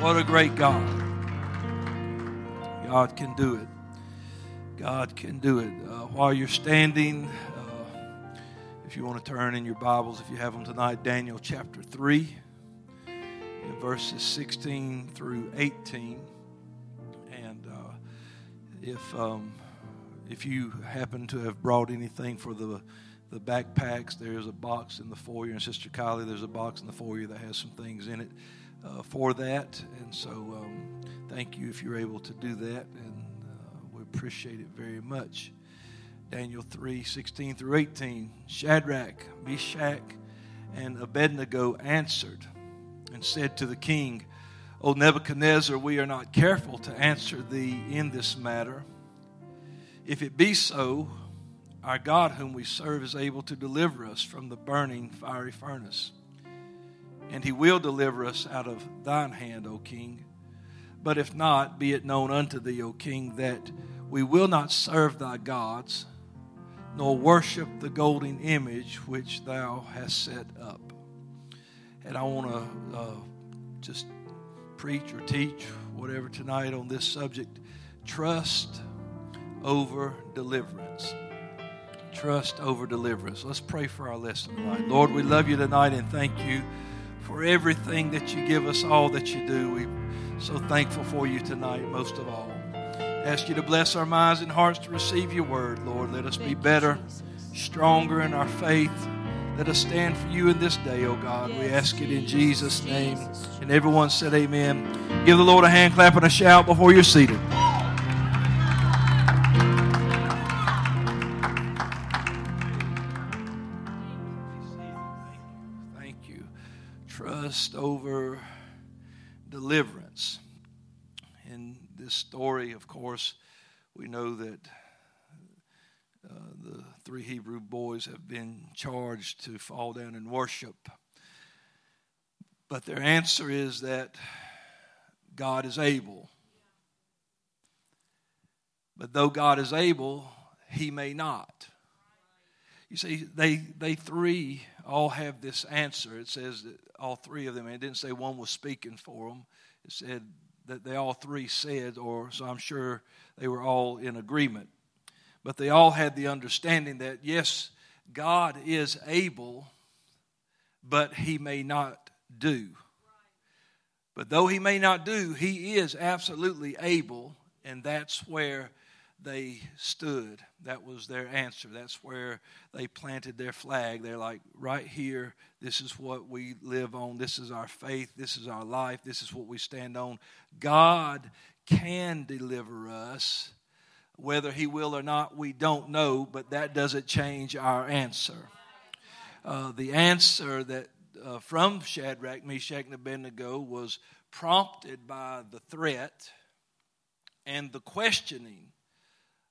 What a great God. God can do it. God can do it. Uh, while you're standing, uh, if you want to turn in your Bibles, if you have them tonight, Daniel chapter 3, verses 16 through 18. And uh, if, um, if you happen to have brought anything for the the backpacks. There's a box in the foyer, and Sister Kylie, there's a box in the foyer that has some things in it uh, for that. And so, um, thank you if you're able to do that, and uh, we appreciate it very much. Daniel 3 16 through 18. Shadrach, Meshach, and Abednego answered and said to the king, O Nebuchadnezzar, we are not careful to answer thee in this matter. If it be so, our God, whom we serve, is able to deliver us from the burning fiery furnace. And he will deliver us out of thine hand, O king. But if not, be it known unto thee, O king, that we will not serve thy gods, nor worship the golden image which thou hast set up. And I want to uh, just preach or teach whatever tonight on this subject trust over deliverance trust over deliverance. Let's pray for our lesson tonight. Lord, we love you tonight and thank you for everything that you give us, all that you do. We're so thankful for you tonight, most of all. Ask you to bless our minds and hearts to receive your word, Lord. Let us be better, stronger in our faith. Let us stand for you in this day, O oh God. We ask it in Jesus' name. And everyone said, Amen. Give the Lord a hand clap and a shout before you're seated. Over deliverance. In this story, of course, we know that uh, the three Hebrew boys have been charged to fall down and worship. But their answer is that God is able. But though God is able, he may not. You see, they, they three all have this answer. It says that all three of them, and it didn't say one was speaking for them. It said that they all three said, or so I'm sure they were all in agreement. But they all had the understanding that, yes, God is able, but he may not do. But though he may not do, he is absolutely able, and that's where they stood. That was their answer. That's where they planted their flag. They're like, right here, this is what we live on. This is our faith. This is our life. This is what we stand on. God can deliver us. Whether He will or not, we don't know, but that doesn't change our answer. Uh, the answer that uh, from Shadrach, Meshach, and Abednego was prompted by the threat and the questioning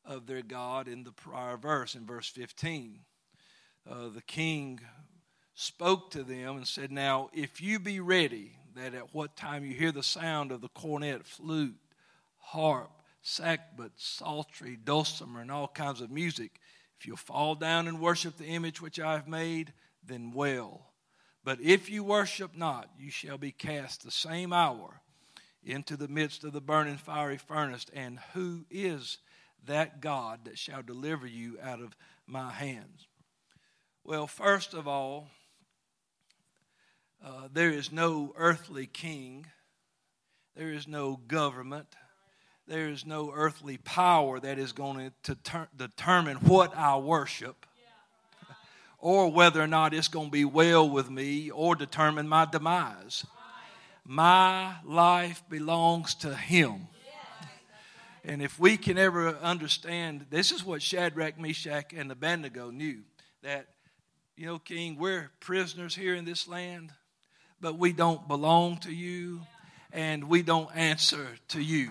of their God in the prior verse, in verse 15. Uh, the king spoke to them and said, Now, if you be ready, that at what time you hear the sound of the cornet, flute, harp, sackbut, psaltery, dulcimer, and all kinds of music, if you'll fall down and worship the image which I have made, then well. But if you worship not, you shall be cast the same hour into the midst of the burning fiery furnace. And who is that God that shall deliver you out of my hands? Well, first of all, uh, there is no earthly king, there is no government, there is no earthly power that is going to ter- determine what I worship. Or whether or not it's going to be well with me or determine my demise. My life belongs to Him. And if we can ever understand, this is what Shadrach, Meshach, and Abednego knew that, you know, King, we're prisoners here in this land, but we don't belong to you and we don't answer to you.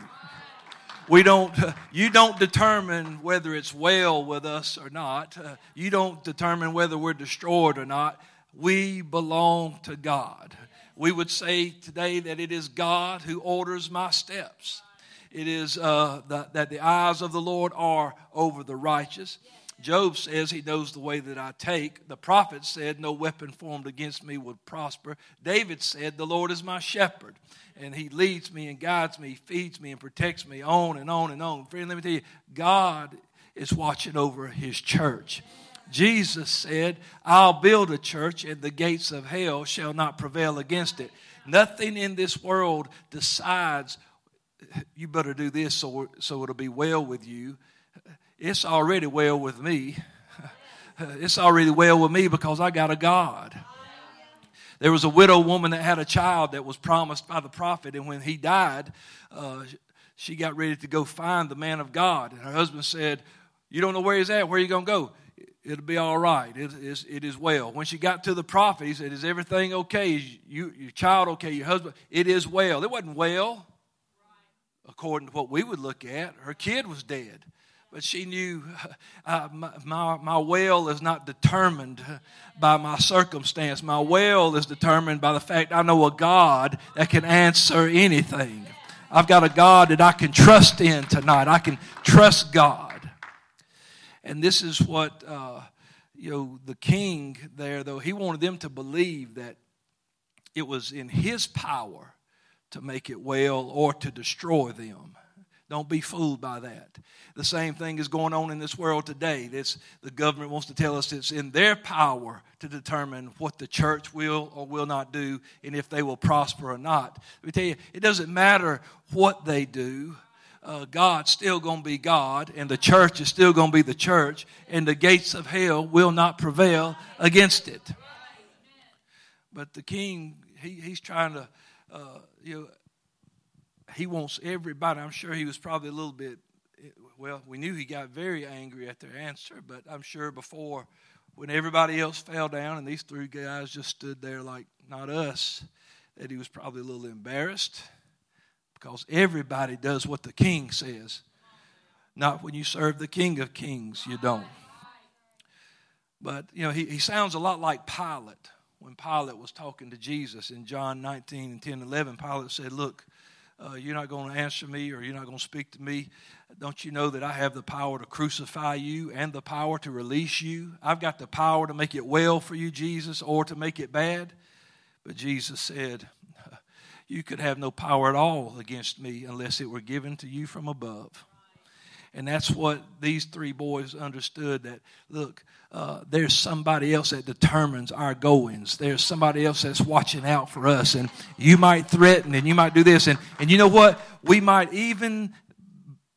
We don't, you don't determine whether it's well with us or not. Uh, you don't determine whether we're destroyed or not. We belong to God. We would say today that it is God who orders my steps. It is uh, the, that the eyes of the Lord are over the righteous. Job says he knows the way that I take. The prophet said, No weapon formed against me would prosper. David said, The Lord is my shepherd, and he leads me and guides me, feeds me and protects me, on and on and on. Friend, let me tell you, God is watching over his church. Jesus said, I'll build a church, and the gates of hell shall not prevail against it. Nothing in this world decides you better do this so, so it'll be well with you. It's already well with me. It's already well with me because I got a God. There was a widow woman that had a child that was promised by the prophet, and when he died, uh, she got ready to go find the man of God. And her husband said, You don't know where he's at. Where are you going to go? It'll be all right. It is, it is well. When she got to the prophet, he said, Is everything okay? Is you, your child okay? Your husband? It is well. It wasn't well, according to what we would look at. Her kid was dead. But she knew uh, my, my, well is not determined by my circumstance. My well is determined by the fact I know a God that can answer anything. I've got a God that I can trust in tonight. I can trust God. And this is what, uh, you know, the king there, though, he wanted them to believe that it was in his power to make it well or to destroy them. Don't be fooled by that. The same thing is going on in this world today. This, the government wants to tell us it's in their power to determine what the church will or will not do and if they will prosper or not. Let me tell you, it doesn't matter what they do uh, God's still going to be God, and the church is still going to be the church, and the gates of hell will not prevail against it. But the king, he, he's trying to, uh, you know, he wants everybody. I'm sure he was probably a little bit, well, we knew he got very angry at their answer, but I'm sure before, when everybody else fell down and these three guys just stood there like, not us, that he was probably a little embarrassed because everybody does what the king says. Not when you serve the king of kings, you don't. But, you know, he, he sounds a lot like Pilate when Pilate was talking to Jesus in John 19 and 10 11. Pilate said, Look, uh, you're not going to answer me or you're not going to speak to me. Don't you know that I have the power to crucify you and the power to release you? I've got the power to make it well for you, Jesus, or to make it bad. But Jesus said, you could have no power at all against me unless it were given to you from above. And that's what these three boys understood that, look, uh, there's somebody else that determines our goings. There's somebody else that's watching out for us. And you might threaten and you might do this. And, and you know what? We might even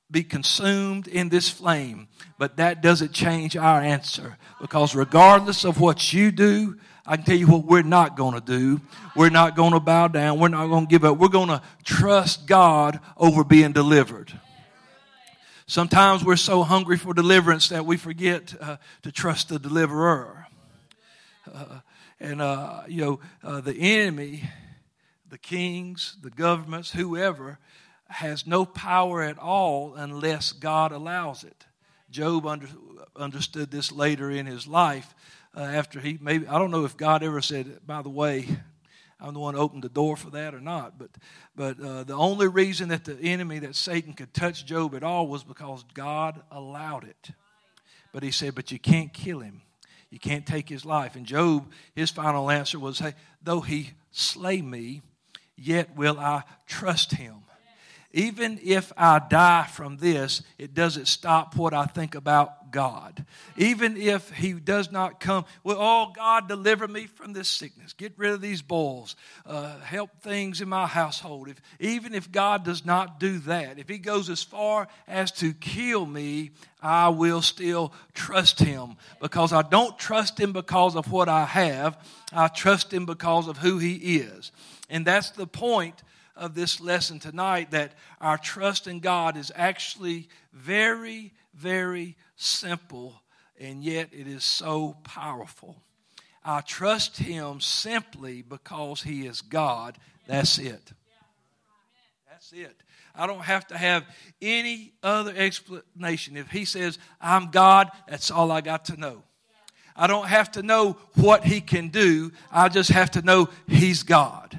be consumed in this flame, but that doesn't change our answer because regardless of what you do, I can tell you what we're not going to do. We're not going to bow down. We're not going to give up. We're going to trust God over being delivered. Sometimes we're so hungry for deliverance that we forget uh, to trust the deliverer. Uh, and, uh, you know, uh, the enemy, the kings, the governments, whoever, has no power at all unless God allows it. Job under, understood this later in his life uh, after he maybe I don't know if God ever said, by the way, I'm the one who opened the door for that or not. But but uh, the only reason that the enemy that Satan could touch Job at all was because God allowed it. But he said, but you can't kill him. You can't take his life. And Job, his final answer was, hey, though he slay me, yet will I trust him. Even if I die from this, it doesn't stop what I think God. Even if He does not come, well, oh, God, deliver me from this sickness. Get rid of these boils. Uh, help things in my household. If, even if God does not do that, if He goes as far as to kill me, I will still trust Him because I don't trust Him because of what I have. I trust Him because of who He is. And that's the point of this lesson tonight that our trust in God is actually very, very simple, and yet it is so powerful. I trust Him simply because He is God. That's it. That's it. I don't have to have any other explanation. If He says, I'm God, that's all I got to know. I don't have to know what He can do, I just have to know He's God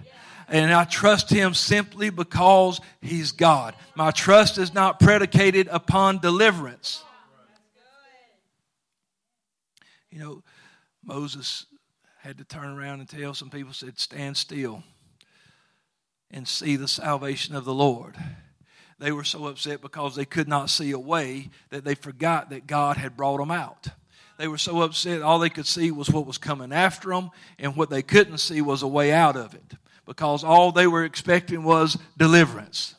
and I trust Him simply because He's God. My trust is not predicated upon deliverance. You know, Moses had to turn around and tell some people, said, Stand still and see the salvation of the Lord. They were so upset because they could not see a way that they forgot that God had brought them out. They were so upset, all they could see was what was coming after them, and what they couldn't see was a way out of it because all they were expecting was deliverance.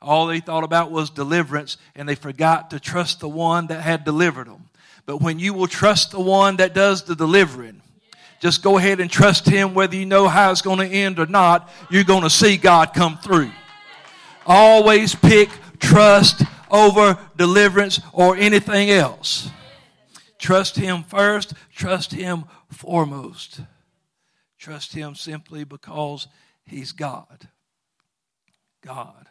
All they thought about was deliverance, and they forgot to trust the one that had delivered them. But when you will trust the one that does the delivering, just go ahead and trust him whether you know how it's going to end or not, you're going to see God come through. Always pick trust over deliverance or anything else. Trust him first, trust him foremost. Trust him simply because he's God. God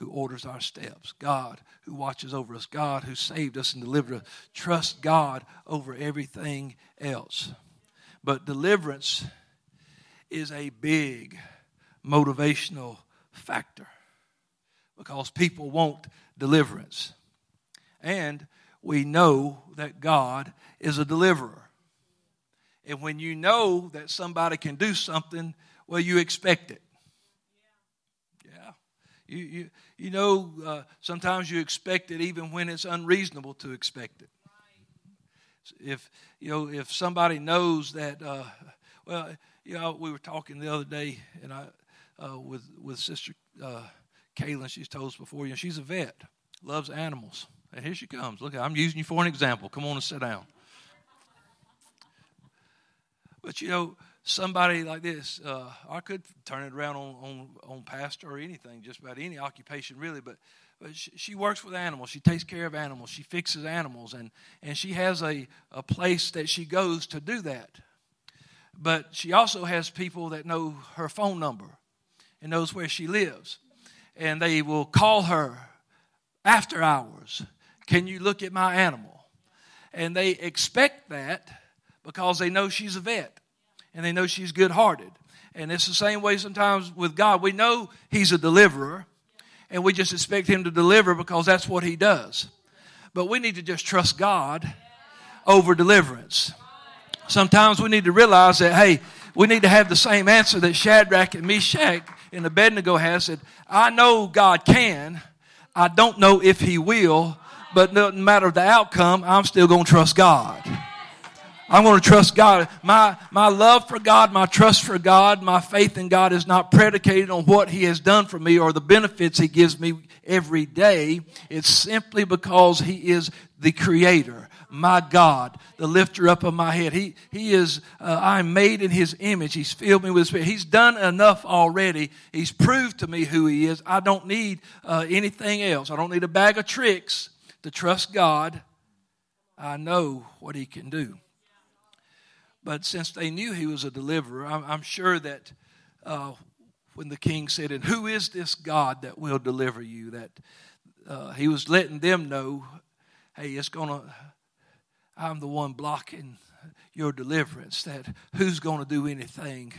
who orders our steps, God who watches over us, God who saved us and delivered us. Trust God over everything else. But deliverance is a big motivational factor because people want deliverance. And we know that God is a deliverer. And when you know that somebody can do something, well, you expect it. You, you, you know, uh, sometimes you expect it even when it's unreasonable to expect it. If, you know, if somebody knows that, uh, well, you know, we were talking the other day and I, uh, with, with Sister uh, Kaylin, she's told us before, you know, she's a vet, loves animals. And here she comes. Look, I'm using you for an example. Come on and sit down. But, you know, somebody like this, uh, I could turn it around on, on, on pastor or anything, just about any occupation really, but, but she, she, works with animals. She takes care of animals. She fixes animals, and, and she has a, a place that she goes to do that. But she also has people that know her phone number and knows where she lives. And they will call her after hours. Can you look at my animal? And they expect that because they know she's a vet and they know she's good hearted. And it's the same way sometimes with God. We know He's a deliverer, and we just expect Him to deliver because that's what He does. But we need to just trust God over deliverance. Sometimes we need to realize that, hey, we need to have the same answer that Shadrach and Meshach and Abednego has said, I know God can, I don't know if He will, but no matter the outcome, I'm still going to trust God. I'm going to trust God. My, my love for God, my trust for God, my faith in God is not predicated on what He has done for me or the benefits He gives me every day. It's simply because He is the Creator, my God, the lifter up of my head. He, he is, uh, I'm made in His image. He's filled me with Spirit. He's done enough already. He's proved to me who He is. I don't need uh, anything else. I don't need a bag of tricks to trust God. I know what He can do. But since they knew he was a deliverer, I'm, sure that uh, when the king said, And who is this God that will deliver you? That uh, he was letting them know, Hey, it's going to, I'm the one blocking your deliverance. That who's going to do anything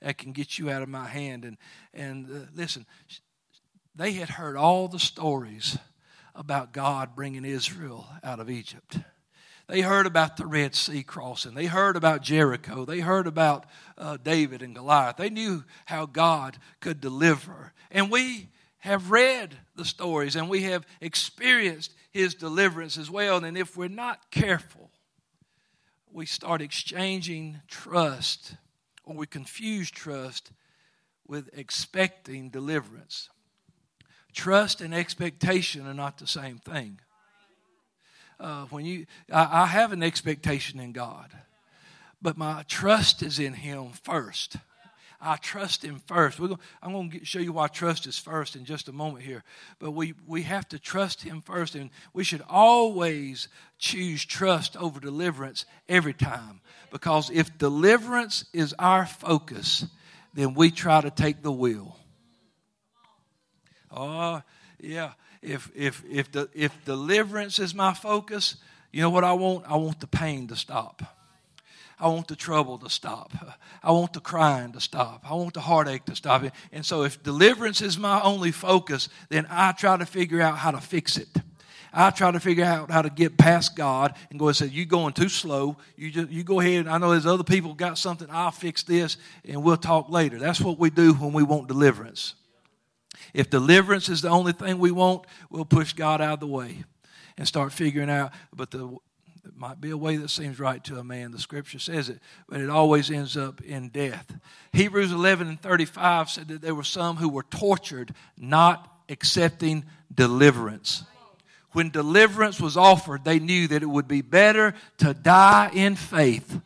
that can get you out of my hand? And, and uh, listen, they had heard all the stories about God bringing Israel out of Egypt. They heard about the Red Sea crossing. They heard about Jericho. They heard about uh, David and Goliath. They knew how God could deliver. And we have read the stories and we have experienced his deliverance as well. And if we're not careful, we start exchanging trust or we confuse trust with expecting deliverance. Trust and expectation are not the same thing uh, when you, I, I have an expectation in God, but my trust is in Him first. I trust Him first. Gonna, I'm going to show you why trust is first in just a moment here. But we, we have to trust Him first, and we should always choose trust over deliverance every time. Because if deliverance is our focus, then we try to take the wheel. Oh, yeah if if if the if deliverance is my focus, you know what I want? I want the pain to stop. I want the trouble to stop. I want the crying to stop. I want the heartache to stop. And so if deliverance is my only focus, then I try to figure out how to fix it. I try to figure out how to get past God and go and say, "You going too slow. You just you go ahead. I know there's other people got something. I'll fix this, and we'll talk later." That's what we do when we want deliverance. If deliverance is the only thing we want, we'll push God out of the way and start figuring out. But the it might be a way that seems right to a man. The scripture says it, but it always ends up in death. Hebrews 11 and 35 said that there were some who were tortured, not accepting deliverance. When deliverance was offered, they knew that it would be better to die in faith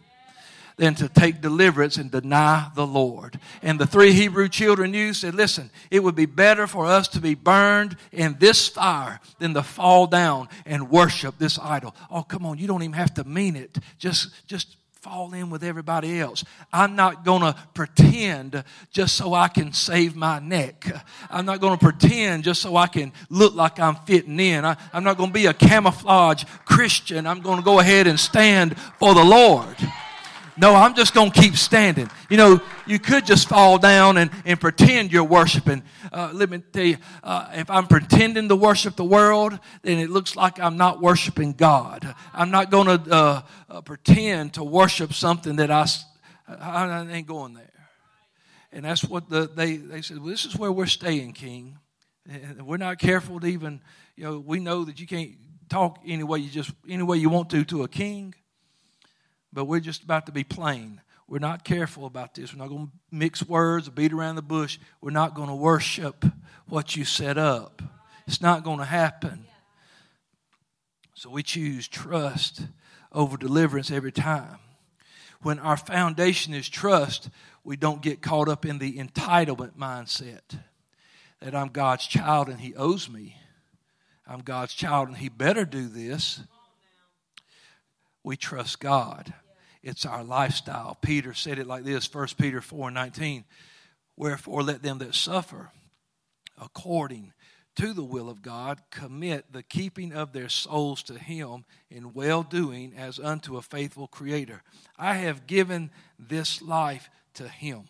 than to take deliverance and deny the Lord. And the three Hebrew children knew, said, listen, it would be better for us to be burned in this fire than to fall down and worship this idol. Oh, come on, you don't even have to mean it. Just, just fall in with everybody else. I'm not going to pretend just so I can save my neck. I'm not going to pretend just so I can look like I'm fitting in. I, am not going to be a camouflage Christian. I'm going to go ahead and stand for the Lord. No, I'm just going to keep standing. You know, you could just fall down and, and pretend you're worshiping. Uh, let me tell you, uh, if I'm pretending to worship the world, then it looks like I'm not worshiping God. I'm not going to uh, uh, pretend to worship something that I, I, I ain't going there. And that's what the, they, they said, well, this is where we're staying, King. And we're not careful to even, you know, we know that you can't talk any way you just, any way you want to to a king. But we're just about to be plain. We're not careful about this. We're not going to mix words or beat around the bush. We're not going to worship what you set up. It's not going to happen. So we choose trust over deliverance every time. When our foundation is trust, we don't get caught up in the entitlement mindset that I'm God's child and He owes me. I'm God's child and He better do this we trust God. It's our lifestyle. Peter said it like this 1 Peter 4 19. Wherefore, let them that suffer according to the will of God commit the keeping of their souls to Him in well doing as unto a faithful Creator. I have given this life to Him.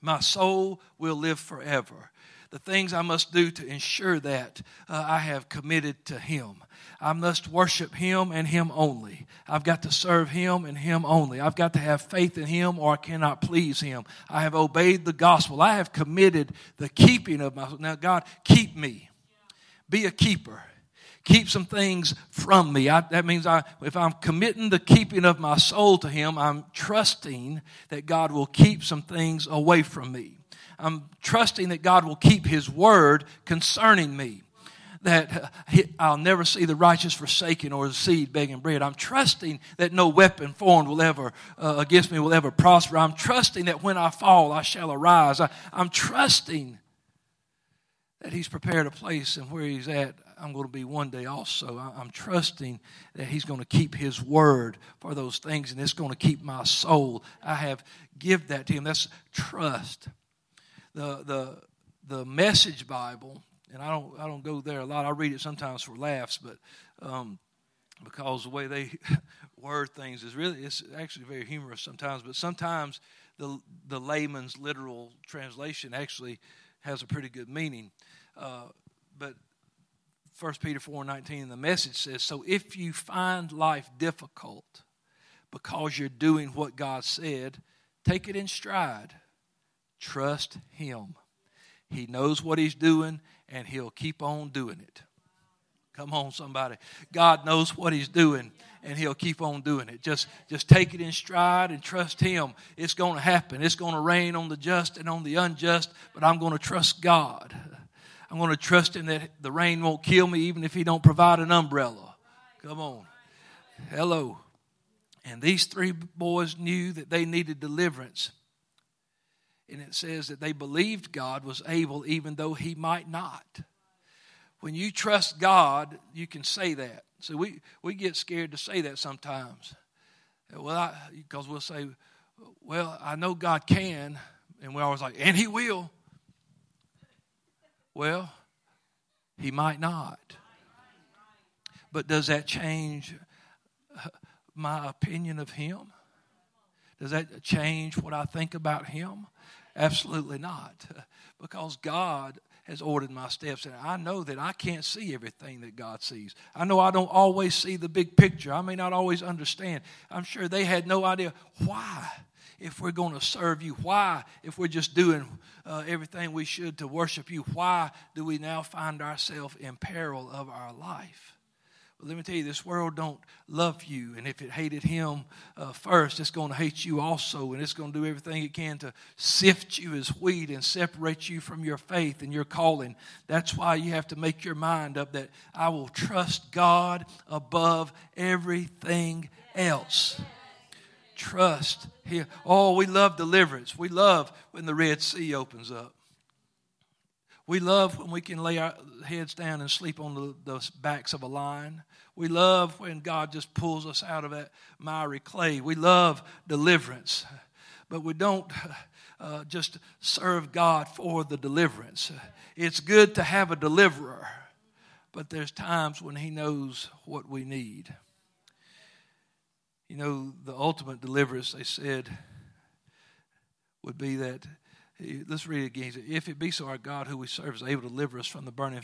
My soul will live forever the things I must do to ensure that uh, I have committed to Him. I must worship Him and Him only. I've got to serve Him and Him only. I've got to have faith in Him or I cannot please Him. I have obeyed the gospel. I have committed the keeping of my. Soul. Now, God, keep me. Be a keeper keep some things from me. I, that means I, if I'm committing the keeping of my soul to Him, I'm trusting that God will keep some things away from me. I'm trusting that God will keep His word concerning me. That I'll never see the righteous forsaken or the seed begging bread. I'm trusting that no weapon formed will ever uh, against me will ever prosper. I'm trusting that when I fall, I shall arise. I, I'm trusting that He's prepared a place, and where He's at, I'm going to be one day also. I'm trusting that He's going to keep His word for those things, and it's going to keep my soul. I have give that to Him. That's trust the the the Message Bible, and I don't I don't go there a lot. I read it sometimes for laughs, but um, because the way they word things is really it's actually very humorous sometimes. But sometimes the the layman's literal translation actually has a pretty good meaning. Uh, but 1 Peter 4 19, the message says, So if you find life difficult because you're doing what God said, take it in stride. Trust Him. He knows what He's doing, and He'll keep on doing it. Come on, somebody. God knows what He's doing, and He'll keep on doing it. Just, just take it in stride and trust Him. It's going to happen. It's going to rain on the just and on the unjust, but I'm going to trust God. I'm going to trust Him that the rain won't kill me, even if He don't provide an umbrella. Come on. Hello. And these three boys knew that they needed deliverance. And it says that they believed God was able even though he might not. When you trust God, you can say that. So we, we get scared to say that sometimes. Well, because we'll say, well, I know God can. And we're always like, and he will. Well, he might not. But does that change my opinion of him? Does that change what I think about him? Absolutely not. Because God has ordered my steps. And I know that I can't see everything that God sees. I know I don't always see the big picture. I may not always understand. I'm sure they had no idea why if we're going to serve you? Why, if we're just doing uh, everything we should to worship you, why do we now find ourselves in peril of our life? Let me tell you, this world don't love you, and if it hated him uh, first, it's going to hate you also, and it's going to do everything it can to sift you as wheat and separate you from your faith and your calling. That's why you have to make your mind up that I will trust God above everything else trust Him. Oh, we love deliverance. We love when the Red Sea opens up. We love when we can lay our heads down and sleep on the, the backs of a lion. We love when God just pulls us out of that miry clay. We love deliverance. But we don't uh, just serve God for the deliverance. It's good to have a deliverer, but there's times when He knows what we need. You know, the ultimate deliverance, they said, would be that, let's read it again. If it be so, our God who we serve is able to deliver us from the burning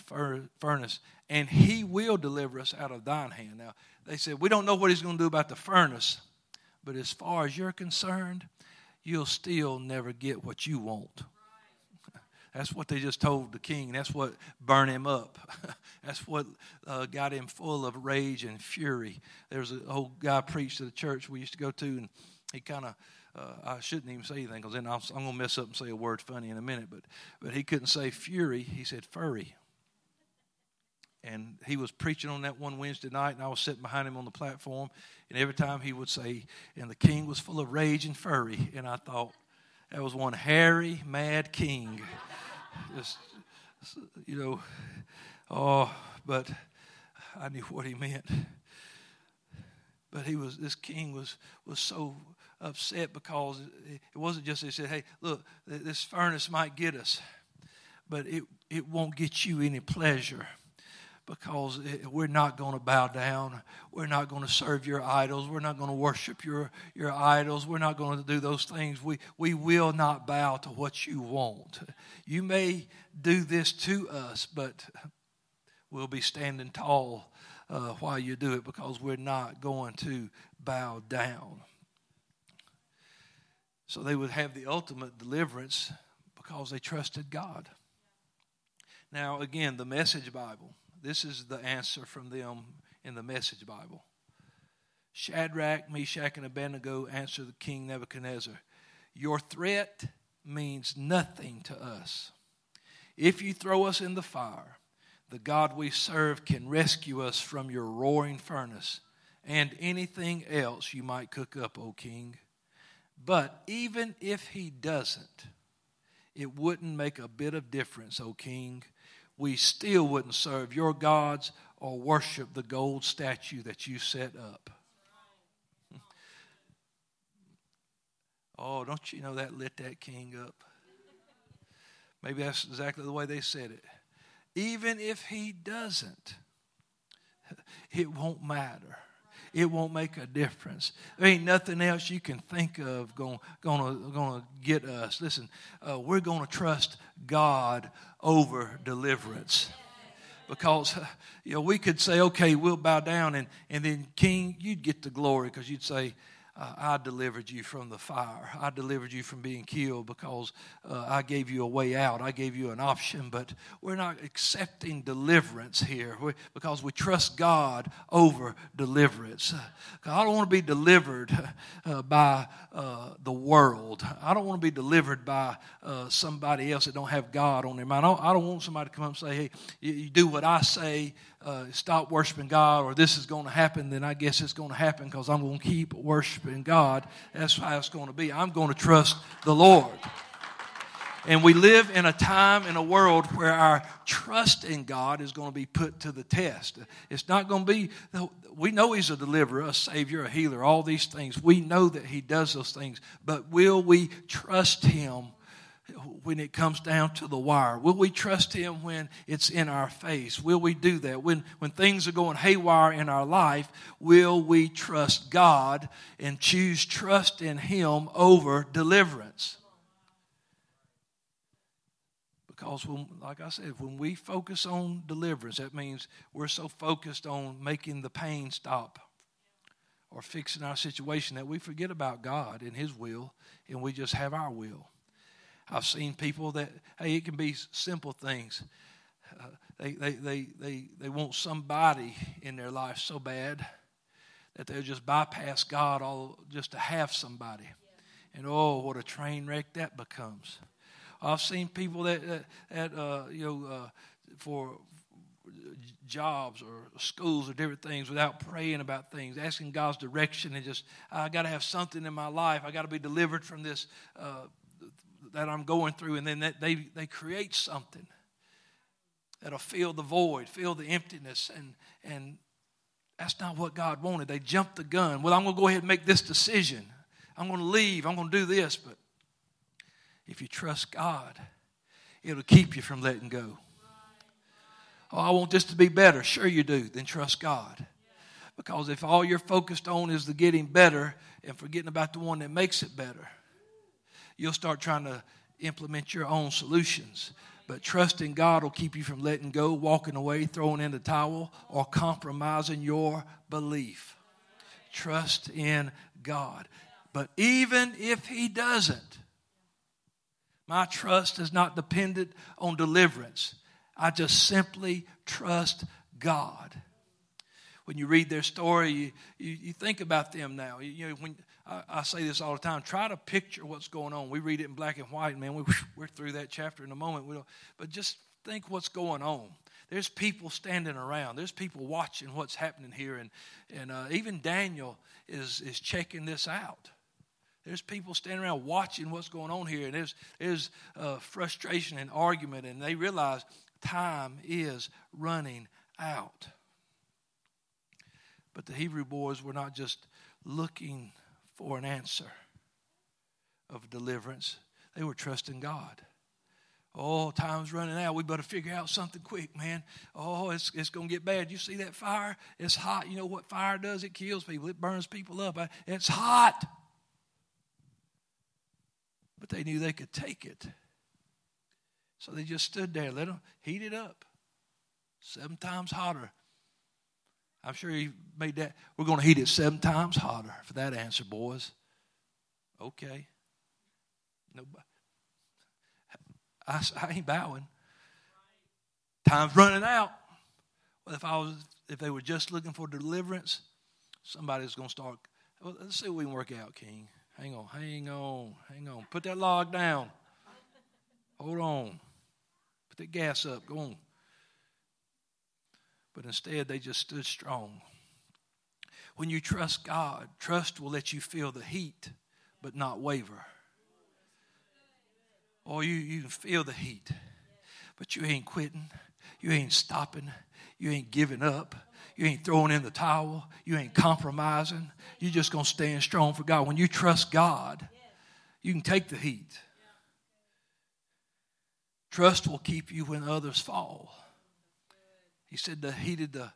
furnace, and he will deliver us out of thine hand. Now, they said, we don't know what he's going to do about the furnace, but as far as you're concerned, you'll still never get what you want. That's what they just told the king. That's what burned him up. That's what uh, got him full of rage and fury. There was an old guy preached to the church we used to go to, and he kind of, uh, I shouldn't even say anything because then i am going to mess up and say a word funny in a minute, but, but he couldn't say fury. He said furry. And he was preaching on that one Wednesday night, and I was sitting behind him on the platform. And every time he would say, and the king was full of rage and fury. And I thought, that was one hairy, mad king. Just, you know, oh, but I knew what he meant. But he was, this king was, was so upset because it wasn't just they said, hey, look, this furnace might get us, but it, it won't get you any pleasure because we're not going to bow down. We're not going to serve your idols. We're not going to worship your, your idols. We're not going to do those things. We, we will not bow to what you want. You may do this to us, but we'll be standing tall uh, while you do it because we're not going to bow down. So they would have the ultimate deliverance because they trusted God. Now, again, the Message Bible this is the answer from them in the Message Bible. Shadrach, Meshach, and Abednego answered the king Nebuchadnezzar Your threat means nothing to us. If you throw us in the fire, the God we serve can rescue us from your roaring furnace and anything else you might cook up, O king. But even if he doesn't, it wouldn't make a bit of difference, O king we still wouldn't serve your gods or worship the gold statue that you set up. oh, don't you know that lit that king up? Maybe that's exactly the way they said it. Even if he doesn't, it won't matter it won't make a difference. There ain't nothing else you can think of going gonna get us. Listen, uh, we're going to trust God over deliverance. Because you know we could say, okay, we'll bow down, and, and then King, you'd get the glory because you'd say, uh, I delivered you from the fire. I delivered you from being killed because uh, I gave you a way out. I gave you an option. But we're not accepting deliverance here because we trust God over deliverance. I don't want to be delivered uh, by uh, the world. I don't want to be delivered by uh, somebody else that don't have God on their mind. I don't, I don't want somebody to come up and say, hey, you, you do what I say uh, stop worshiping God or this is going to happen, then I guess it's going to happen because I'm going to keep worshiping God. That's how it's going to be. I'm going to trust the Lord. And we live in a time in a world where our trust in God is going to be put to the test. It's not going to be, we know He's a deliverer, a Savior, a healer, all these things. We know that He does those things. But will we trust Him when it comes down to the wire? Will we trust Him when it's in our face? Will we do that? When, when things are going haywire in our life, will we trust God and choose trust in Him over deliverance? Because when, like I said, when we focus on deliverance, that means we're so focused on making the pain stop or fixing our situation that we forget about God and His will and we just have our will. I've seen people that, hey, it can be simple things. Uh, they, they, they, they, they want somebody in their life so bad that they'll just bypass God all just to have somebody. And oh, what a train wreck that becomes. I've seen people that, that, that uh, you know, uh, for jobs or schools or different things without praying about things, asking God's direction, and just, I got to have something in my life. I got to be delivered from this uh, that I'm going through. And then they, they create something that'll fill the void, fill the emptiness. And, and that's not what God wanted. They jumped the gun. Well, I'm going to go ahead and make this decision. I'm going to leave. I'm going to do this. But if you trust God, it'll keep you from letting go. Oh, I want this to be better. Sure, you do. Then trust God. Because if all you're focused on is the getting better and forgetting about the one that makes it better, you'll start trying to implement your own solutions. But trusting God will keep you from letting go, walking away, throwing in the towel, or compromising your belief. Trust in God. But even if He doesn't, my trust is not dependent on deliverance. I just simply trust God. When you read their story, you, you, you think about them now. You, you know, when I, I, say this all the time, try to picture what's going on. We read it in black and white, man. We, we're through that chapter in a moment. We don't, but just think what's going on. There's people standing around. There's people watching what's happening here, and and uh, even Daniel is is checking this out. There's people standing around watching what's going on here, and there's there's uh, frustration and argument, and they realize time is running out. But the Hebrew boys were not just looking for an answer of deliverance, they were trusting God. Oh, time's running out. We better figure out something quick, man. Oh, it's, it's going to get bad. You see that fire? It's hot. You know what fire does? It kills people, it burns people up. Uh, it's hot. But they knew they could take it. So they just stood there, let them heat it up. Seven times hotter. I'm sure he made that. We're going to heat it seven times hotter for that answer, boys. Okay. Nobody. I, I ain't bowing. Time's running out. Well, if I was, if they were just looking for deliverance, somebody's going to start. Well, let's see what we can work out, King. Hang on, hang on, hang on. Put that log down. Hold on. Put that gas up. Go on. But instead, they just stood strong. When you trust God, trust will let you feel the heat, but not waver. Or oh, you, you can feel the heat, but you ain't quitting. You ain't stopping. You ain't giving up. You ain't throwing in the towel. You ain't compromising. You're just going to stand strong for God. When you trust God, you can take the heat. Trust will keep you when others fall. He said they heated the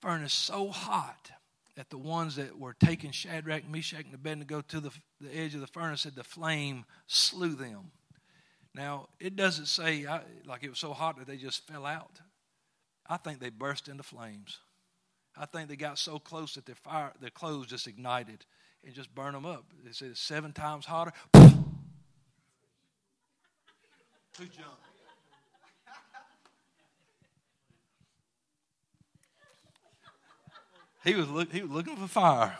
furnace so hot that the ones that were taking Shadrach, Meshach, and Abednego to the, the edge of the furnace said the flame slew them. Now, it doesn't say I, like it was so hot that they just fell out. I think they burst into flames. I think they got so close that their fire, their clothes just ignited and just burned them up. It says seven times hotter. Who jumped? He was, look, he was looking for fire.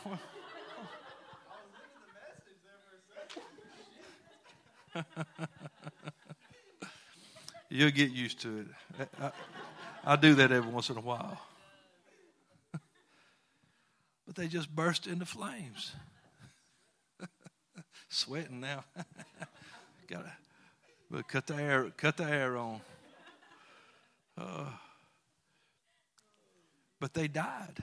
You'll get used to it. I, I, do that every once in a while. but they just burst into flames. Sweating now. Got to but cut the air, cut the air on. Uh, but they died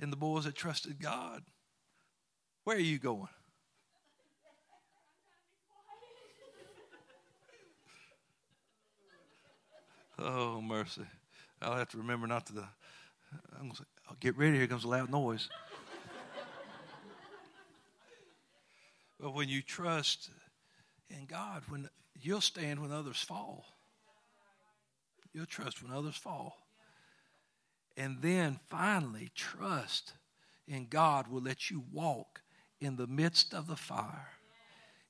and the boys that trusted God. Where are you going? Oh, mercy. I'll have to remember not to. The, I'm going to say, oh, get ready, here comes a loud noise. but when you trust in God, when you'll stand when others fall. You'll trust when others fall. And then finally, trust in God will let you walk in the midst of the fire.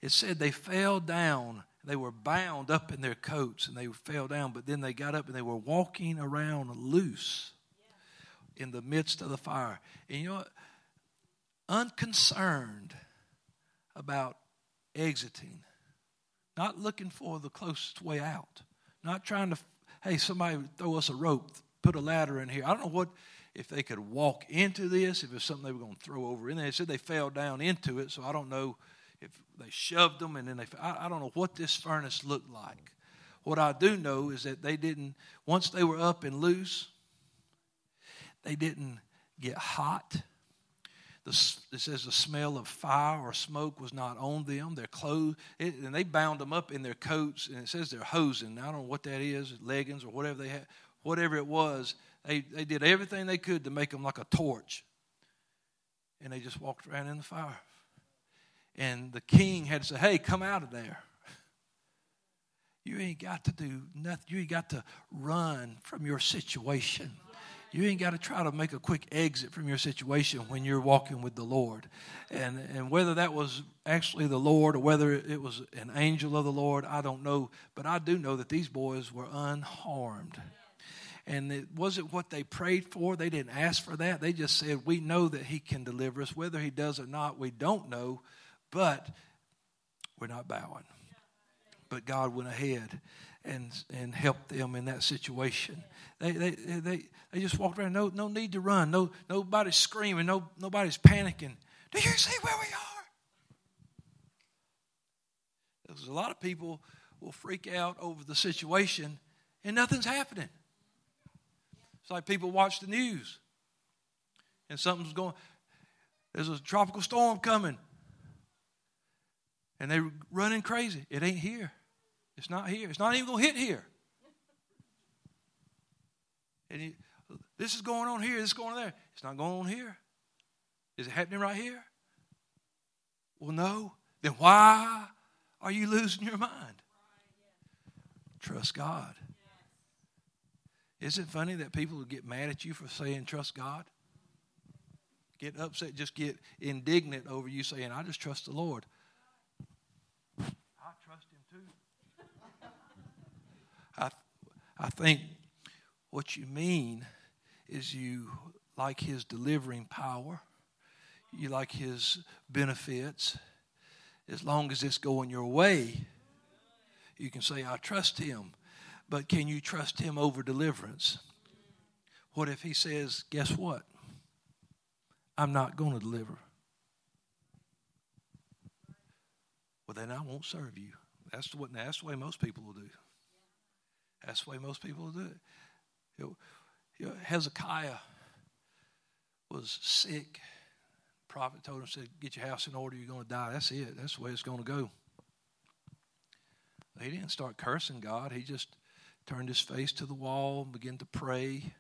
It said they fell down. They were bound up in their coats and they fell down, but then they got up and they were walking around loose in the midst of the fire. And you know what? Unconcerned about exiting, not looking for the closest way out, not trying to, hey, somebody throw us a rope, put a ladder in here. I don't know what if they could walk into this, if it's something they were going to throw over in there. They said they fell down into it, so I don't know if they shoved them and then they. I, I don't know what this furnace looked like. What I do know is that they didn't. Once they were up and loose, they didn't get hot. The, it says the smell of fire or smoke was not on them. Their clothes, it, and they bound them up in their coats, and it says they're hosing. I don't know what that is, leggings or whatever they had, whatever it was. They, they did everything they could to make them like a torch. And they just walked around in the fire. And the king had to say, hey, come out of there. You ain't got to do nothing. You ain't got to run from your situation. You ain't got to try to make a quick exit from your situation when you're walking with the Lord. And, and whether that was actually the Lord or whether it was an angel of the Lord, I don't know. But I do know that these boys were unharmed and it wasn't what they prayed for. They didn't ask for that. They just said, We know that He can deliver us. Whether He does or not, we don't know, but we're not bowing. But God went ahead and, and helped them in that situation. They, they, they, they just walked around, no, no need to run, no, nobody's screaming, no, nobody's panicking. Do you see where we are? Because a lot of people will freak out over the situation and nothing's happening. It's like people watch the news and something's going, there's a tropical storm coming. And they're running crazy. It ain't here. It's not here. It's not even going to hit here. And he, this is going on here. This is going on there. It's not going on here. Is it happening right here? Well, no. Then why are you losing your mind? Trust God. Is it funny that people get mad at you for saying trust God? Get upset, just get indignant over you saying, I just trust the Lord. I trust Him too. I, I think what you mean is you like His delivering power, you like His benefits. As long as it's going your way, you can say, I trust Him. But can you trust him over deliverance? What if he says, Guess what? I'm not going to deliver. Well, then I won't serve you. That's the, way, that's the way most people will do. That's the way most people will do it. You know, Hezekiah was sick. The prophet told him, said, Get your house in order, you're going to die. That's it. That's the way it's going to go. He didn't start cursing God. He just turned his face to the wall, and began to pray,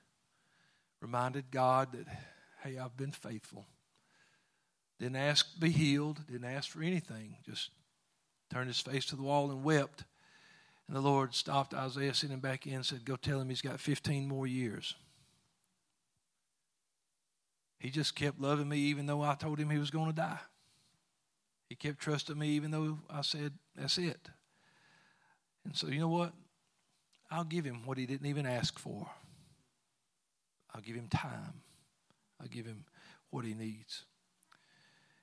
reminded God that, hey, I've been faithful. Didn't ask to be healed, didn't ask for anything, just turned his face to the wall and wept. And the Lord stopped Isaiah, sent him back in, and said, Go tell him he's got 15 more years. He just kept loving me even though I told him he was going to die. He kept trusting me even though I said, That's it. And so, you know what? I'll give him what he didn't even ask for. I'll give him time. I'll give him what he needs.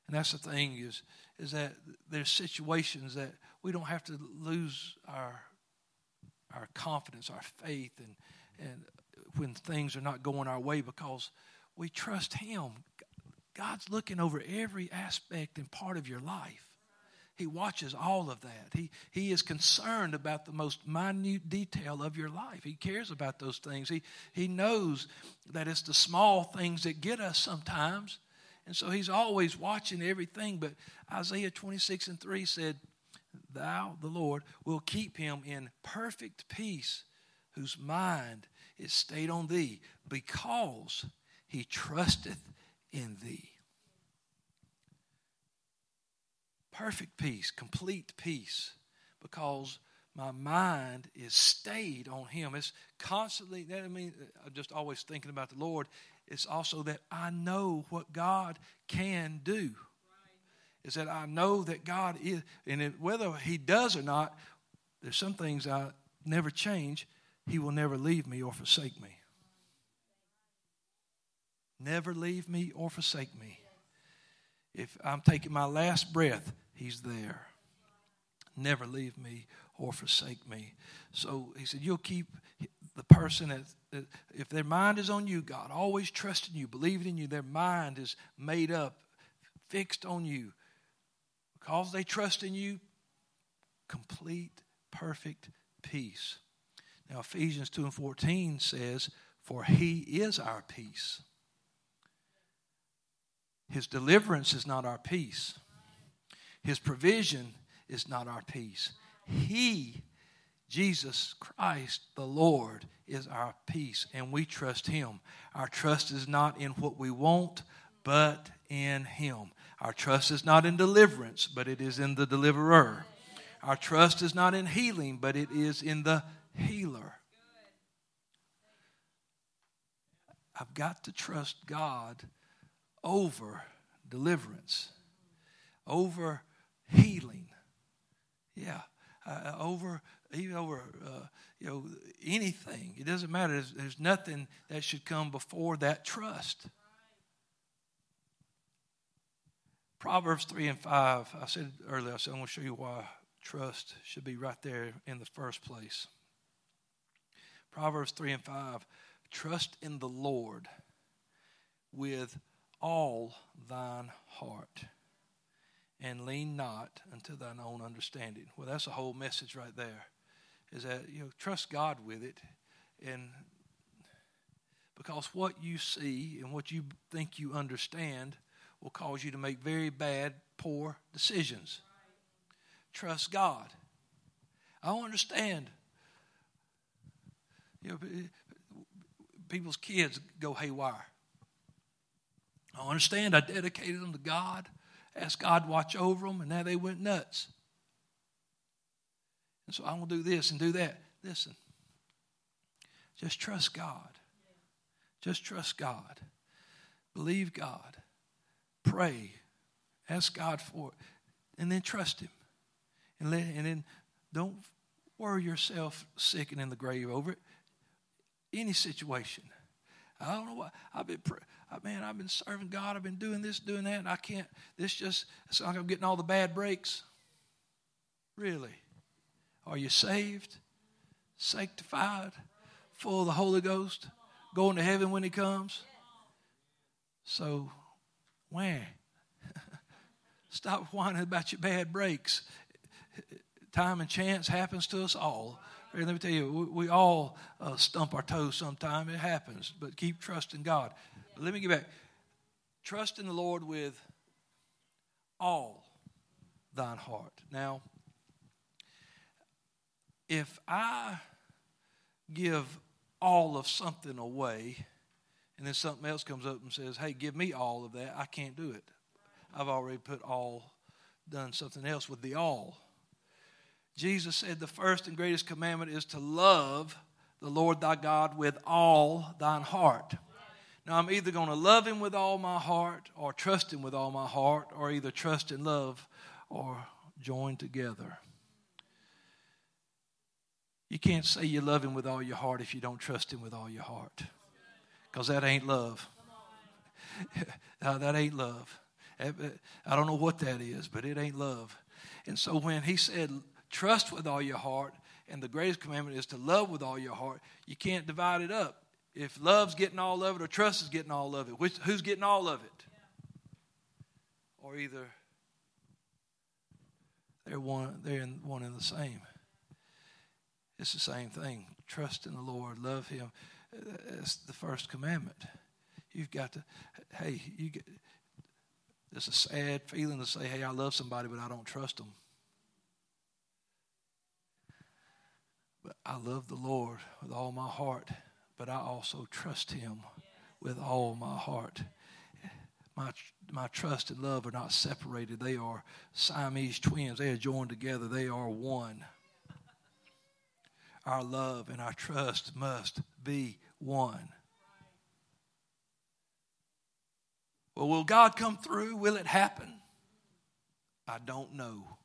And that's the thing is, is that there's situations that we don't have to lose our our confidence, our faith, and and when things are not going our way because we trust Him. God's looking over every aspect and part of your life. He watches all of that. He, he is concerned about the most minute detail of your life. He cares about those things. He, he knows that it's the small things that get us sometimes. And so he's always watching everything. But Isaiah 26 and 3 said, Thou, the Lord, will keep him in perfect peace, whose mind is stayed on thee, because he trusteth in thee. Perfect peace, complete peace, because my mind is stayed on Him. It's constantly, that I mean, I'm just always thinking about the Lord. It's also that I know what God can do. Is that I know that God is, and it, whether He does or not, there's some things I never change. He will never leave me or forsake me. Never leave me or forsake me. If I'm taking my last breath, He's there. Never leave me or forsake me. So He said, You'll keep the person that, that, if their mind is on you, God, always trusting you, believing in you, their mind is made up, fixed on you. Because they trust in you, complete, perfect peace. Now, Ephesians 2 and 14 says, For he is our peace. His deliverance is not our peace. His provision is not our peace. He, Jesus Christ, the Lord, is our peace, and we trust Him. Our trust is not in what we want, but in Him. Our trust is not in deliverance, but it is in the deliverer. Our trust is not in healing, but it is in the healer. I've got to trust God over deliverance, over healing. Yeah, uh, over even over uh, you know anything. It doesn't matter. There's, there's nothing that should come before that trust. Proverbs 3 and 5, I said earlier, I said, I'm going to show you why trust should be right there in the first place. Proverbs 3 and 5 Trust in the Lord with all thine heart and lean not unto thine own understanding. Well, that's a whole message right there. Is that you know trust God with it, and because what you see and what you think you understand will cause you to make very bad, poor decisions. Trust God. I don't understand. You know, people's kids go haywire. I understand. I dedicated them to God, asked God to watch over them, and now they went nuts. And so I'm going to do this and do that. Listen, just trust God. Just trust God. Believe God. Pray. Ask God for it. And then trust Him. And, let, and then don't worry yourself sick and in the grave over it. Any situation. I don't know why. I've been. Man, I've been serving God. I've been doing this, doing that, and I can't. This just it's like I'm getting all the bad breaks. Really, are you saved, sanctified, full of the Holy Ghost, going to heaven when He comes? So, why? Stop whining about your bad breaks. Time and chance happens to us all. Let me tell you, we, all uh, stump our toes sometime. It happens, but keep trusting God. Let me get back. Trust in the Lord with all thine heart. Now, if I give all of something away, and then something else comes up and says, hey, give me all of that, I can't do it. I've already put all, done something else with the all. Jesus said the first and greatest commandment is to love the Lord thy God with all thine heart. Now, I'm either going to love him with all my heart or trust him with all my heart, or either trust and love or join together. You can't say you love him with all your heart if you don't trust him with all your heart, because that ain't love. no, that ain't love. I don't know what that is, but it ain't love. And so when he said, trust with all your heart, and the greatest commandment is to love with all your heart, you can't divide it up. If love's getting all of it or trust is getting all of it, which, who's getting all of it? Or either they're one, they're in one and the same. It's the same thing. Trust in the Lord, love Him. That's the first commandment. You've got to, hey, you get, it's a sad feeling to say, hey, I love somebody, but I don't trust them. But I love the Lord with all my heart, but I also trust Him with all my heart. My, my trust and love are not separated. They are Siamese twins. They are joined together. They are one. our love and our trust must be one. Well, will God come through? Will it happen? I don't know.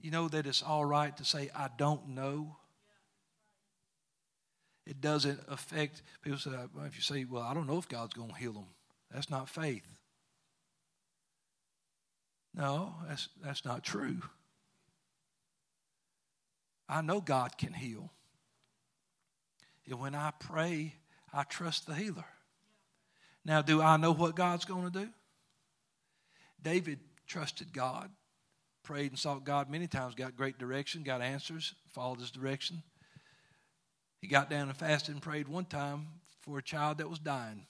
You know that it's all right to say, I don't know. It doesn't affect people say if you say, Well, I don't know if God's going to heal them. That's not faith. No, that's that's not true. I know God can heal. And when I pray, I trust the healer. Now, do I know what God's going to do? David trusted God, prayed and sought God many times, got great direction, got answers, followed his direction. He got down and fasted and prayed one time for a child that was dying.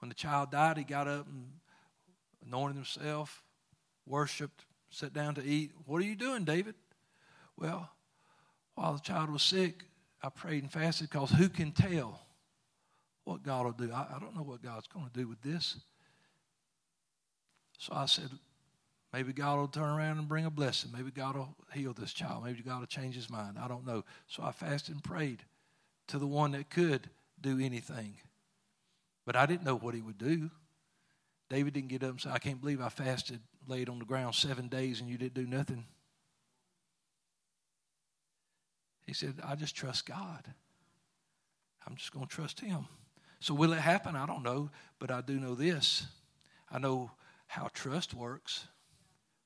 When the child died, he got up and anointed himself, worshiped, sat down to eat. What are you doing, David? Well, while the child was sick, I prayed and fasted because who can tell what God will do? I, I don't know what God's going to do with this. So I said, maybe God will turn around and bring a blessing. Maybe God will heal this child. Maybe God will change his mind. I don't know. So I fasted and prayed to the one that could do anything. But I didn't know what he would do. David didn't get up and say, I can't believe I fasted, laid on the ground seven days, and you didn't do nothing. He said, I just trust God. I'm just going to trust Him. So, will it happen? I don't know, but I do know this. I know how trust works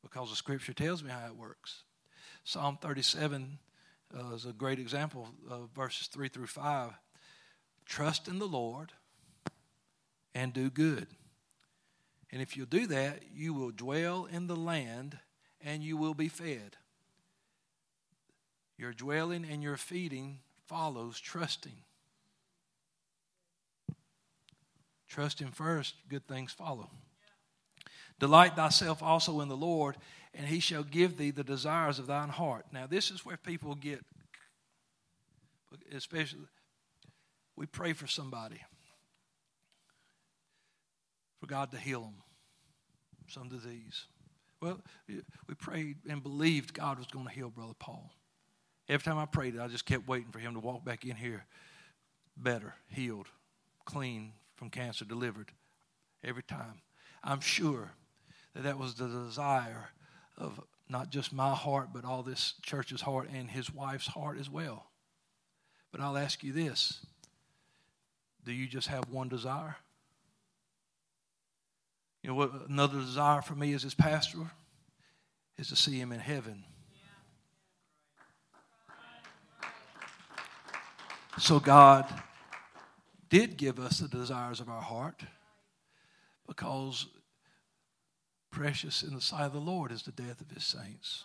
because the scripture tells me how it works. Psalm 37 uh, is a great example of verses 3 through 5. Trust in the Lord and do good. And if you do that, you will dwell in the land and you will be fed. Your dwelling and your feeding follows trusting. Trust Him first, good things follow. Delight thyself also in the Lord, and He shall give thee the desires of thine heart. Now, this is where people get, especially, we pray for somebody, for God to heal them, some disease. Well, we prayed and believed God was going to heal Brother Paul. Every time I prayed I just kept waiting for him to walk back in here better, healed, clean from cancer, delivered. Every time. I'm sure that that was the desire of not just my heart, but all this church's heart and his wife's heart as well. But I'll ask you this do you just have one desire? You know what another desire for me as his pastor is to see him in heaven So God did give us the desires of our heart because precious in the sight of the Lord is the death of his saints.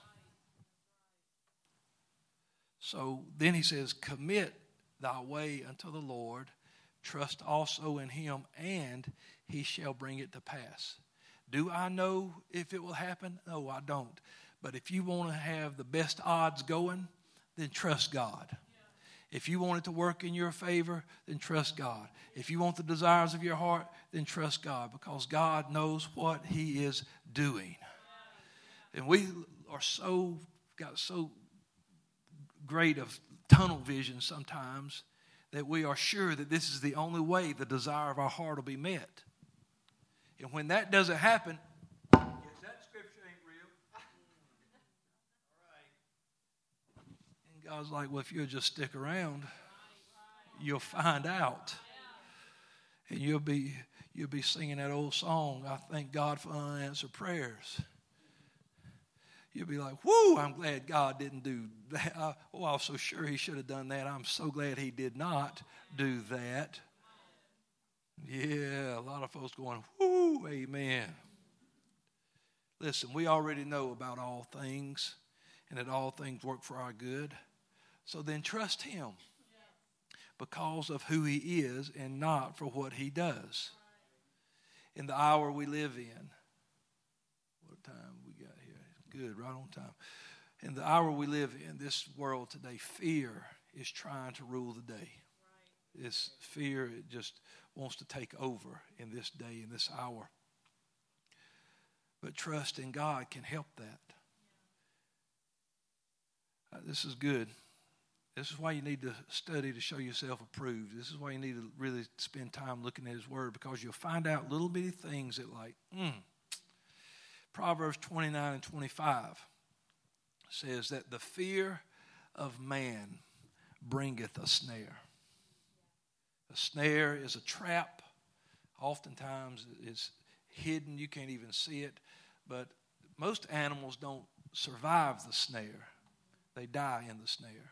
So then he says, Commit thy way unto the Lord, trust also in him, and he shall bring it to pass. Do I know if it will happen? No, I don't. But if you want to have the best odds going, then trust God. If you want it to work in your favor, then trust God. If you want the desires of your heart, then trust God because God knows what He is doing. And we are so, got so great of tunnel vision sometimes that we are sure that this is the only way the desire of our heart will be met. And when that doesn't happen, God's like, well, if you'll just stick around, you'll find out. And you'll be you'll be singing that old song, I thank God for unanswered prayers. You'll be like, whoo, I'm glad God didn't do that. oh, I was so sure he should have done that. I'm so glad he did not do that. Yeah, a lot of folks going, whoo, amen. Listen, we already know about all things and that all things work for our good. So then trust Him because of who He is and not for what He does. In the hour we live in, what time we got here? Good, right on time. In the hour we live in, this world today, fear is trying to rule the day. This fear it just wants to take over in this day, in this hour. But trust in God can help that. Uh, this is good. This is why you need to study to show yourself approved. This is why you need to really spend time looking at His Word because you'll find out little bitty things that, like, mm. Proverbs 29 and 25 says that the fear of man bringeth a snare. A snare is a trap. Oftentimes it's hidden, you can't even see it. But most animals don't survive the snare, they die in the snare.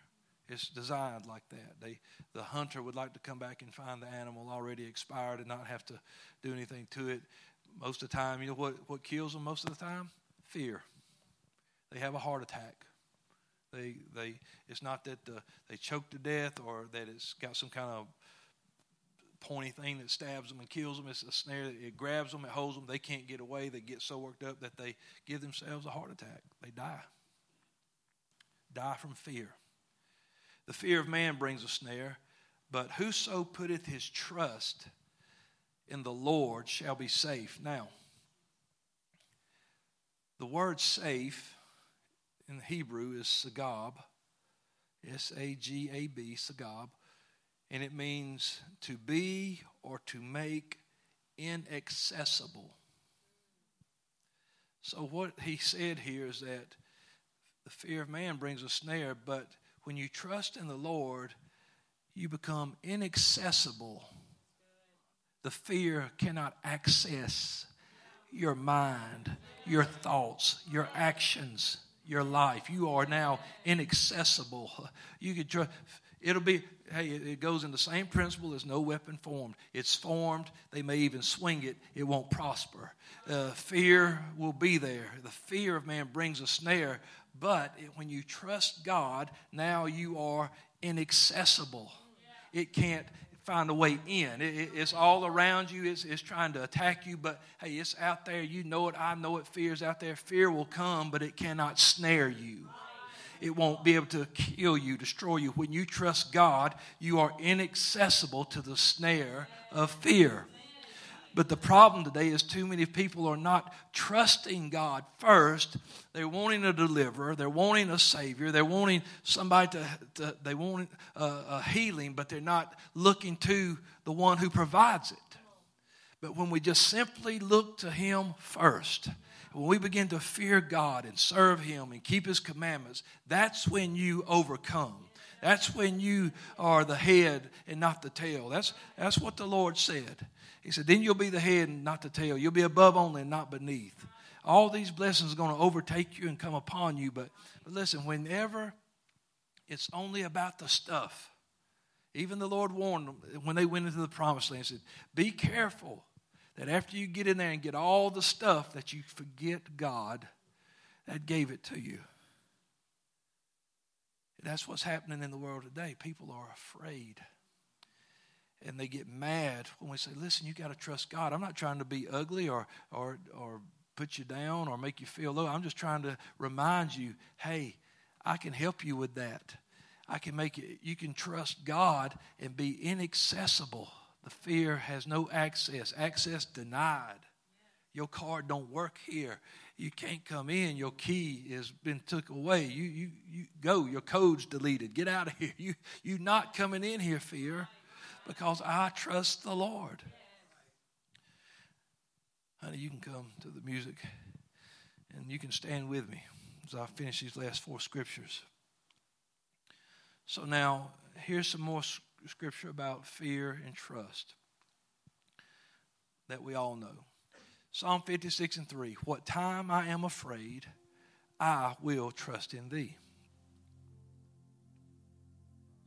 It's designed like that. They, the hunter would like to come back and find the animal already expired and not have to do anything to it. Most of the time, you know what, what kills them most of the time? Fear. They have a heart attack. They, they, it's not that the, they choke to death or that it's got some kind of pointy thing that stabs them and kills them. It's a snare that it grabs them, it holds them. They can't get away. They get so worked up that they give themselves a heart attack. They die. Die from fear. The fear of man brings a snare, but whoso putteth his trust in the Lord shall be safe. Now, the word safe in Hebrew is sagab, S A G A B, sagab, and it means to be or to make inaccessible. So, what he said here is that the fear of man brings a snare, but when you trust in the Lord, you become inaccessible. The fear cannot access your mind, your thoughts, your actions, your life. You are now inaccessible. You could try, it'll be hey, it goes in the same principle as no weapon formed. It's formed. They may even swing it. It won't prosper. Uh, fear will be there. The fear of man brings a snare, but when you trust God, now you are inaccessible. It can't find a way in. It, it, it's all around you. It's, it's trying to attack you, but hey, it's out there. You know it. I know it. Fear's out there. Fear will come, but it cannot snare you. It won't be able to kill you, destroy you. When you trust God, you are inaccessible to the snare of fear. But the problem today is too many people are not trusting God first. They're wanting a deliverer. They're wanting a savior. They're wanting somebody to, to they want a, a healing, but they're not looking to the one who provides it. But when we just simply look to Him first, when we begin to fear God and serve Him and keep His commandments, that's when you overcome. That's when you are the head and not the tail. That's, that's what the Lord said. He said, Then you'll be the head and not the tail. You'll be above only and not beneath. All these blessings are going to overtake you and come upon you. But, but listen, whenever it's only about the stuff, even the Lord warned them when they went into the promised land, said, Be careful that after you get in there and get all the stuff, that you forget God that gave it to you. That's what's happening in the world today. People are afraid and they get mad when we say, listen, you got to trust God. I'm not trying to be ugly or, or, or put you down or make you feel low. I'm just trying to remind you, hey, I can help you with that. I can make it, you can trust God and be inaccessible. The fear has no access, access denied. Your card don't work here. You can't come in. Your key has been took away. You, you, you go. Your code's deleted. Get out of here. You, you not coming in here, fear because I trust the Lord. Honey, you can come to the music and you can stand with me as I finish these last four scriptures. So now, here's some more scripture about fear and trust that we all know. Psalm 56 and 3 What time I am afraid, I will trust in thee.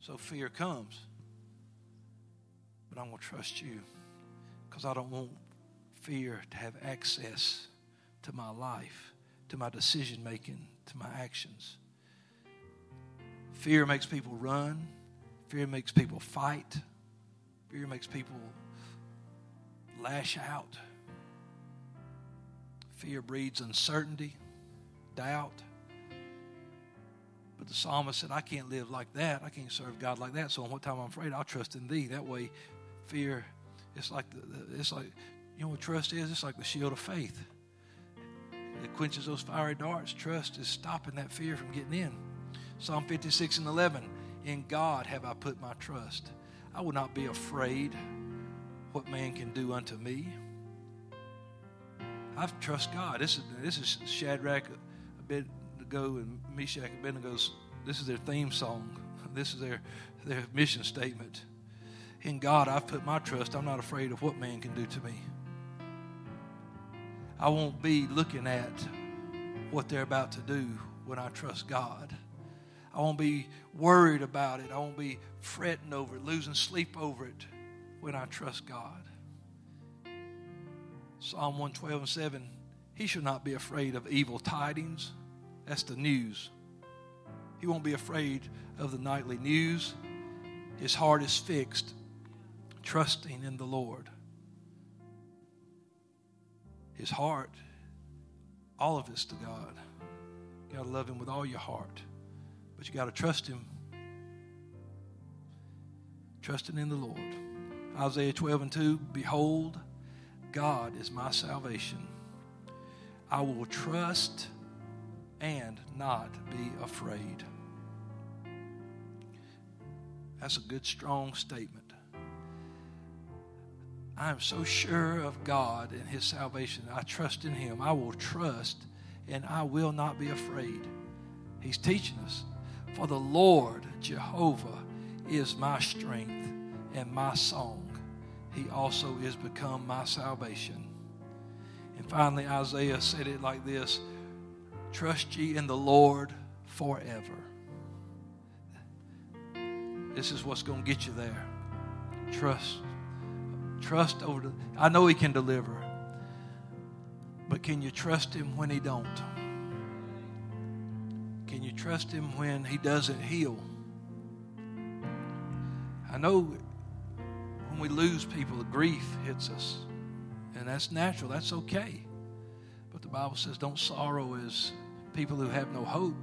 So fear comes but I'm going to trust you because I don't want fear to have access to my life, to my decision making, to my actions. Fear makes people run, fear makes people fight, fear makes people lash out. Fear breeds uncertainty, doubt. But the psalmist said, I can't live like that. I can't serve God like that. So, on what time I'm afraid, I'll trust in thee. That way, fear, it's like the, it's like you know what trust is? It's like the shield of faith. It quenches those fiery darts. Trust is stopping that fear from getting in. Psalm 56 and 11. In God have I put my trust. I will not be afraid what man can do unto me. I trust God. This is this is Shadrach, Abednego, and Meshach, Abednego's. This is their theme song. This is their their mission statement. In God, I've put my trust. I'm not afraid of what man can do to me. I won't be looking at what they're about to do when I trust God. I won't be worried about it. I won't be fretting over it, losing sleep over it when I trust God. Psalm 112 and 7 He shall not be afraid of evil tidings. That's the news. He won't be afraid of the nightly news. His heart is fixed, trusting in the Lord. His heart, all of it's to God. You got to love Him with all your heart, but you got to trust Him. Trusting in the Lord. Isaiah 12 and 2 Behold, God is my salvation. I will trust and not be afraid. That's a good, strong statement. I am so sure of God and His salvation. I trust in Him. I will trust and I will not be afraid. He's teaching us. For the Lord Jehovah is my strength and my song he also is become my salvation. And finally, Isaiah said it like this Trust ye in the Lord forever. This is what's going to get you there. Trust. Trust over. I know He can deliver, but can you trust Him when He don't? Can you trust Him when He doesn't heal? I know when we lose people, grief hits us. And that's natural, that's okay. But the Bible says, don't sorrow as people who have no hope.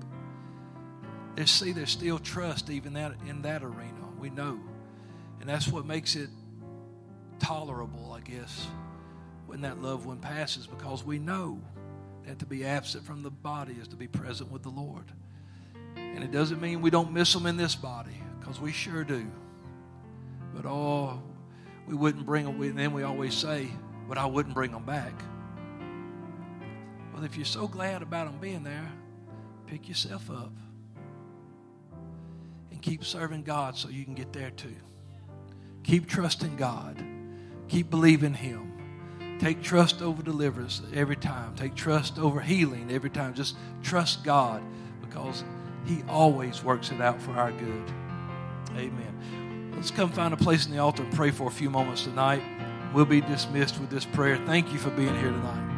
They see there's still trust even that in that arena. We know. And that's what makes it tolerable, I guess, when that loved one passes, because we know that to be absent from the body is to be present with the Lord. And it doesn't mean we don't miss them in this body, because we sure do. But oh, we wouldn't bring them. And then we always say, but I wouldn't bring them back. Well, if you're so glad about them being there, pick yourself up and keep serving God so you can get there too. Keep trusting God. Keep believing Him. Take trust over deliverance every time. Take trust over healing every time. Just trust God because He always works it out for our good. Amen. Let's come find a place in the altar and pray for a few moments tonight. We'll be dismissed with this prayer. Thank you for being here tonight.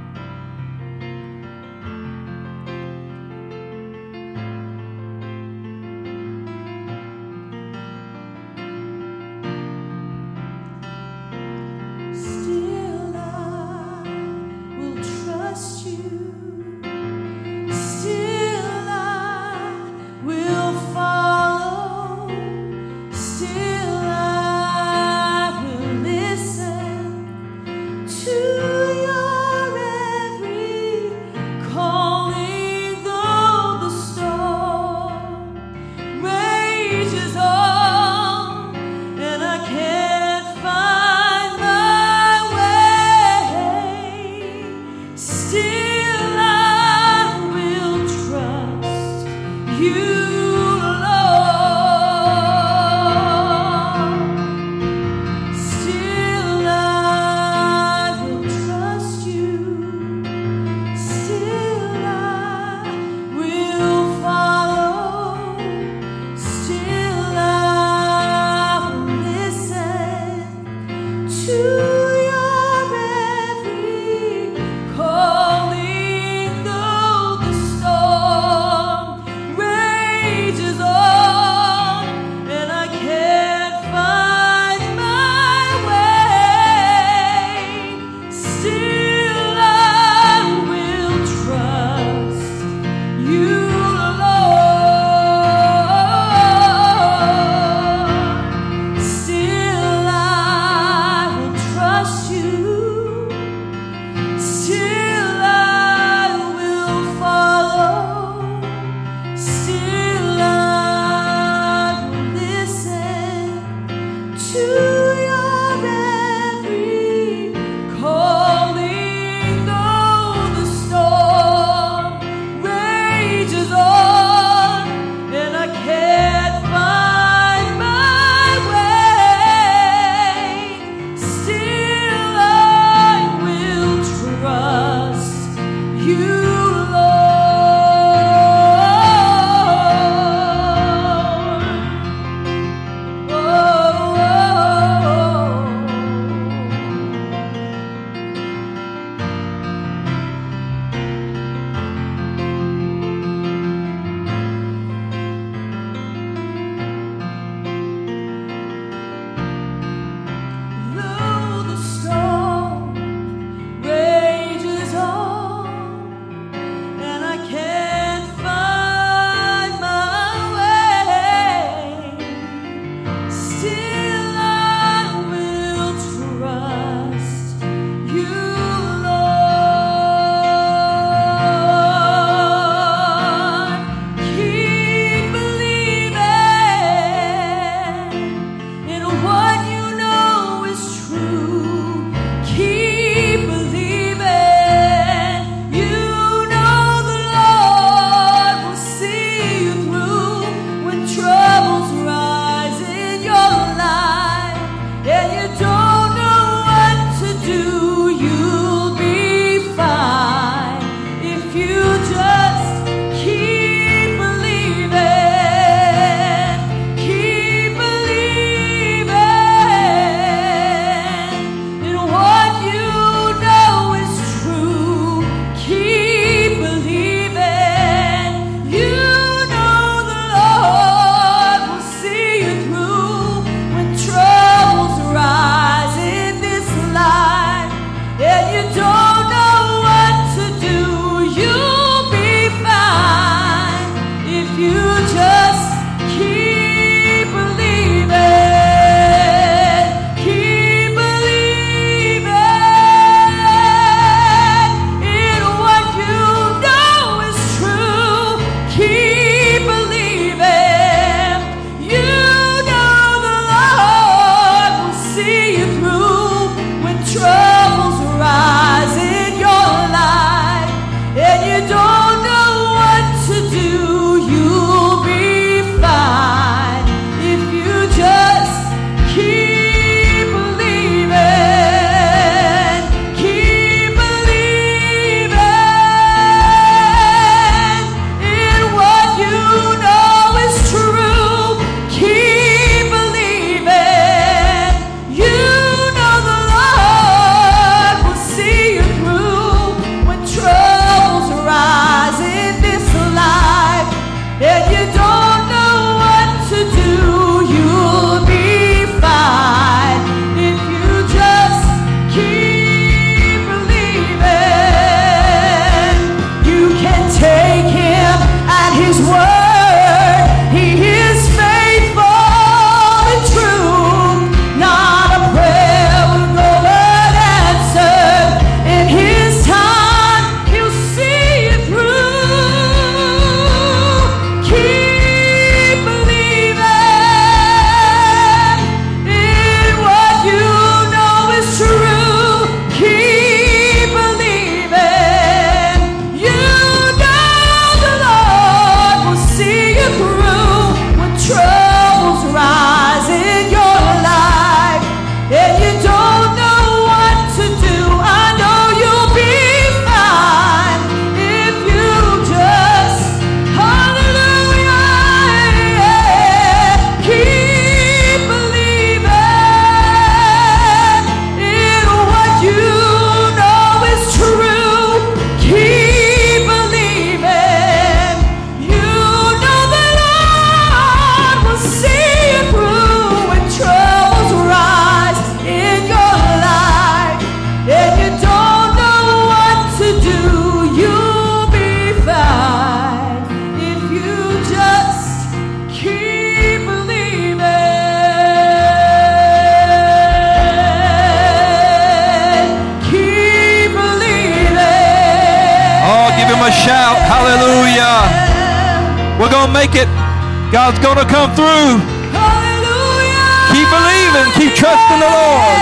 Come through. Hallelujah. Keep believing. keep trusting the Lord.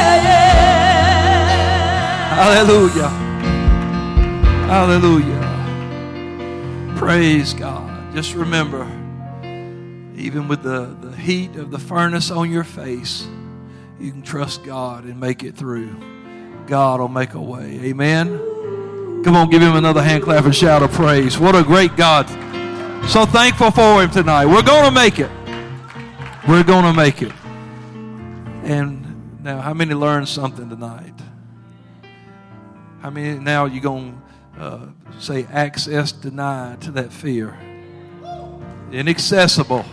Hallelujah. Hallelujah. Praise God. Just remember, even with the, the heat of the furnace on your face, you can trust God and make it through. God will make a way. Amen. Come on, give him another hand clap and shout of praise. What a great God. So thankful for him tonight. We're going to make it. We're going to make it. And now, how many learned something tonight? How many now you going to uh, say access denied to that fear? Inaccessible.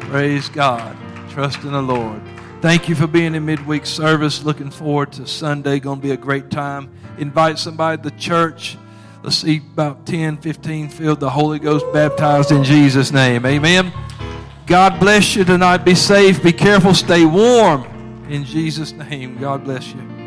Praise God. Trust in the Lord. Thank you for being in midweek service. Looking forward to Sunday. Going to be a great time. Invite somebody to church. Let's see about 10, 15 filled the Holy Ghost baptized in Jesus' name. Amen. God bless you tonight. Be safe. Be careful. Stay warm. In Jesus' name. God bless you.